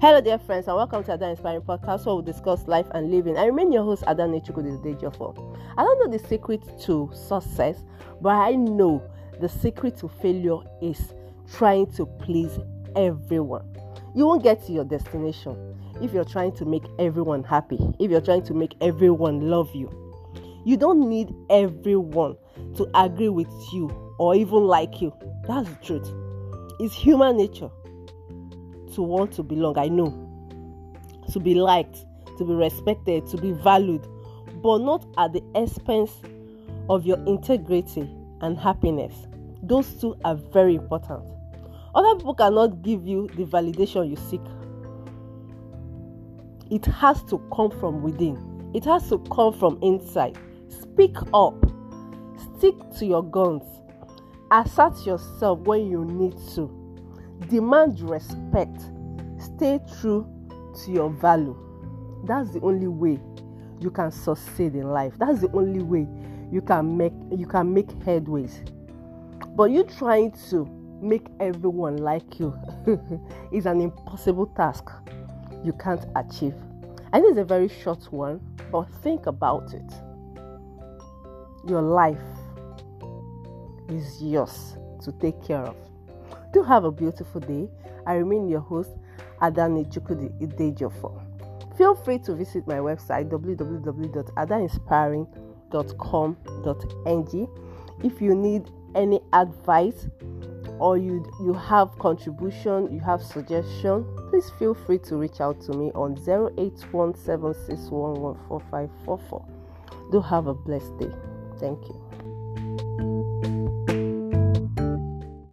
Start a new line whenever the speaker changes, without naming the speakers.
Hello, dear friends, and welcome to Ada Inspiring Podcast, where we discuss life and living. I remain your host, Ada Nechukwu Dejofo. I don't know the secret to success, but I know the secret to failure is trying to please everyone. You won't get to your destination if you're trying to make everyone happy, if you're trying to make everyone love you. You don't need everyone to agree with you or even like you. That's the truth. It's human nature to want to belong. I know. To be liked, to be respected, to be valued, but not at the expense of your integrity and happiness. Those two are very important. Other people cannot give you the validation you seek. It has to come from within, it has to come from inside. Speak up, stick to your guns, assert yourself when you need to, demand respect, stay true to your value. That's the only way you can succeed in life. That's the only way you can make you can make headways. But you trying to make everyone like you is an impossible task you can't achieve. I think it's a very short one, but think about it. Your life is yours to take care of. Do have a beautiful day. I remain your host, Adani Chukudi Idejofo. Feel free to visit my website www.adainspiring.com.ng if you need any advice or you you have contribution, you have suggestion, please feel free to reach out to me on 081761144544. Do have a blessed day. Thank you.